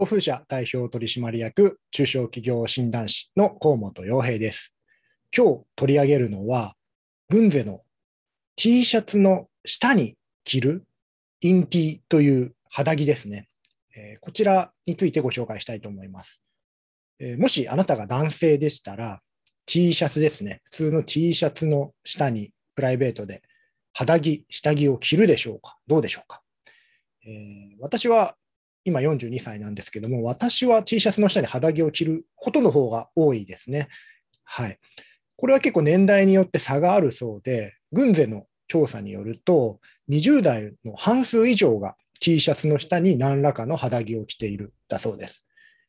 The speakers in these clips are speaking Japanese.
東風社代表取締役中小企業診断士の河本洋平です。今日取り上げるのは、軍勢の T シャツの下に着るインティという肌着ですね、え、こちらについてご紹介したいと思います。え、もしあなたが男性でしたら、T シャツですね。普通の T シャツの下にプライベートで肌着、下着を着るでしょうか？どうでしょうか、えー、私は今42歳なんですけども、私は T シャツの下に肌着を着ることの方が多いですね。はい。これは結構年代によって差があるそうで、軍勢の調査によると、20代の半数以上が T シャツの下に何らかの肌着を着ているだそうです。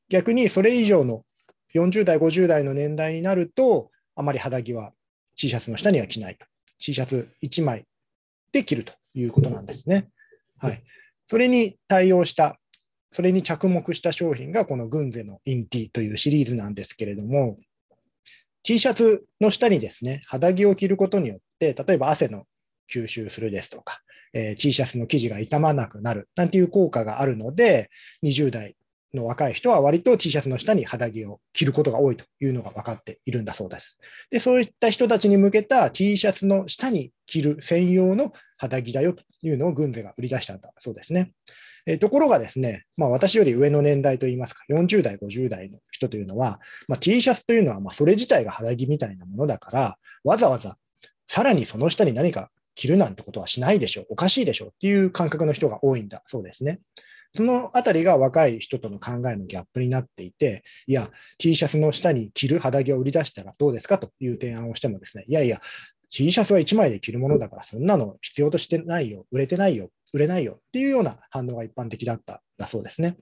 逆にそれ以上の40代、50代の年代になると、あまり肌着は T シャツの下には着ないと。T シャツ1枚で着るということなんですね。はい。それに対応したそれに着目した商品がこのグンゼのインティというシリーズなんですけれども、T シャツの下にですね、肌着を着ることによって、例えば汗の吸収するですとか、えー、T シャツの生地が傷まなくなるなんていう効果があるので、20代の若い人は割と T シャツの下に肌着を着ることが多いというのが分かっているんだそうです。で、そういった人たちに向けた T シャツの下に着る専用の肌着だよというのを軍勢が売り出したんだそうですね。えところがですね、まあ、私より上の年代といいますか、40代、50代の人というのは、まあ、T シャツというのは、まあ、それ自体が肌着みたいなものだから、わざわざさらにその下に何か着るなんてことはしないでしょう、おかしいでしょうっていう感覚の人が多いんだそうですね。そのあたりが若い人との考えのギャップになっていて、いや、T シャツの下に着る肌着を売り出したらどうですかという提案をしてもですね、いやいや、T シャツは1枚で着るものだから、そんなの必要としてないよ、売れてないよ、売れないよっていうような反応が一般的だっただそうですね。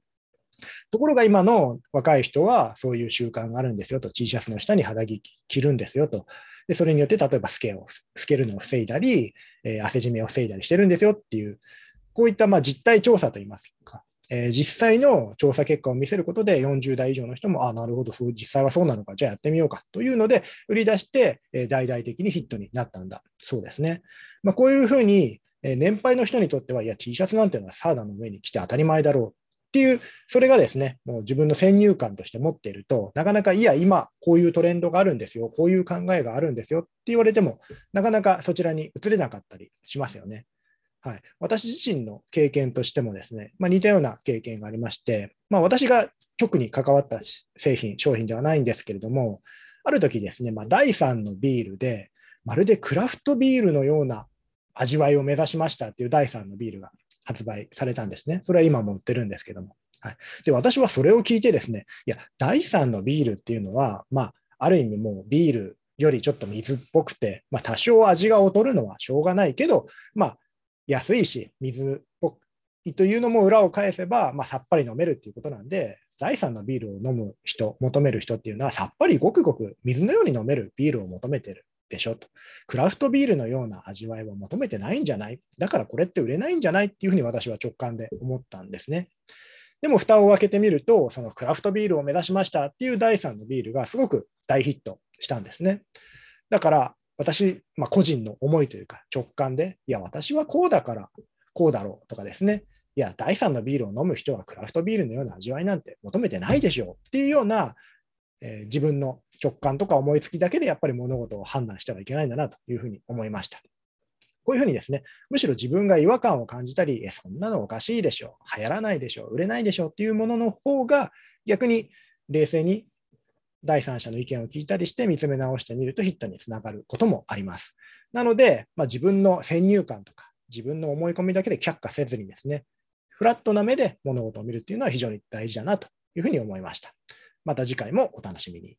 ところが今の若い人はそういう習慣があるんですよと、T シャツの下に肌着着るんですよと。でそれによって例えば透けを透けるのを防いだり、えー、汗じめを防いだりしてるんですよっていう、こういったまあ実態調査といいますか、えー、実際の調査結果を見せることで40代以上の人も、あなるほど、実際はそうなのか、じゃあやってみようかというので、売り出して、え、大々的にヒットになったんだそうですね。まあ、こういうふうに、え、年配の人にとっては、いや、T シャツなんていうのはサーダの上に着て当たり前だろうっていう、それがですね、もう自分の先入観として持っていると、なかなか、いや、今、こういうトレンドがあるんですよ、こういう考えがあるんですよって言われても、なかなかそちらに移れなかったりしますよね。はい、私自身の経験としてもですね、まあ、似たような経験がありまして、まあ、私が直に関わった製品、商品ではないんですけれども、ある時ですね、まあ、第3のビールで、まるでクラフトビールのような味わいを目指しましたっていう第3のビールが発売されたんですね。それは今も売ってるんですけども。はい、で私はそれを聞いてですね、いや、第3のビールっていうのは、まあ、ある意味もうビールよりちょっと水っぽくて、まあ、多少味が劣るのはしょうがないけど、まあ、安いし、水っぽいというのも裏を返せば、まあ、さっぱり飲めるっていうことなんで、財産のビールを飲む人、求める人っていうのは、さっぱりごくごく水のように飲めるビールを求めてるでしょと。クラフトビールのような味わいは求めてないんじゃないだからこれって売れないんじゃないっていうふうに私は直感で思ったんですね。でも蓋を開けてみると、そのクラフトビールを目指しましたっていう第3のビールがすごく大ヒットしたんですね。だから、私、まあ、個人の思いというか直感で、いや、私はこうだからこうだろうとかですね、いや、第3のビールを飲む人はクラフトビールのような味わいなんて求めてないでしょうっていうような、えー、自分の直感とか思いつきだけでやっぱり物事を判断してはいけないんだなというふうに思いました。こういうふうにですね、むしろ自分が違和感を感じたり、えそんなのおかしいでしょう、流行らないでしょう、売れないでしょうっていうものの方が逆に冷静に第三者の意見を聞いたりして見つめ直してみるとヒットにつながることもあります。なので、まあ、自分の先入観とか自分の思い込みだけで却下せずにですね、フラットな目で物事を見るっていうのは非常に大事だなというふうに思いました。また次回もお楽しみに。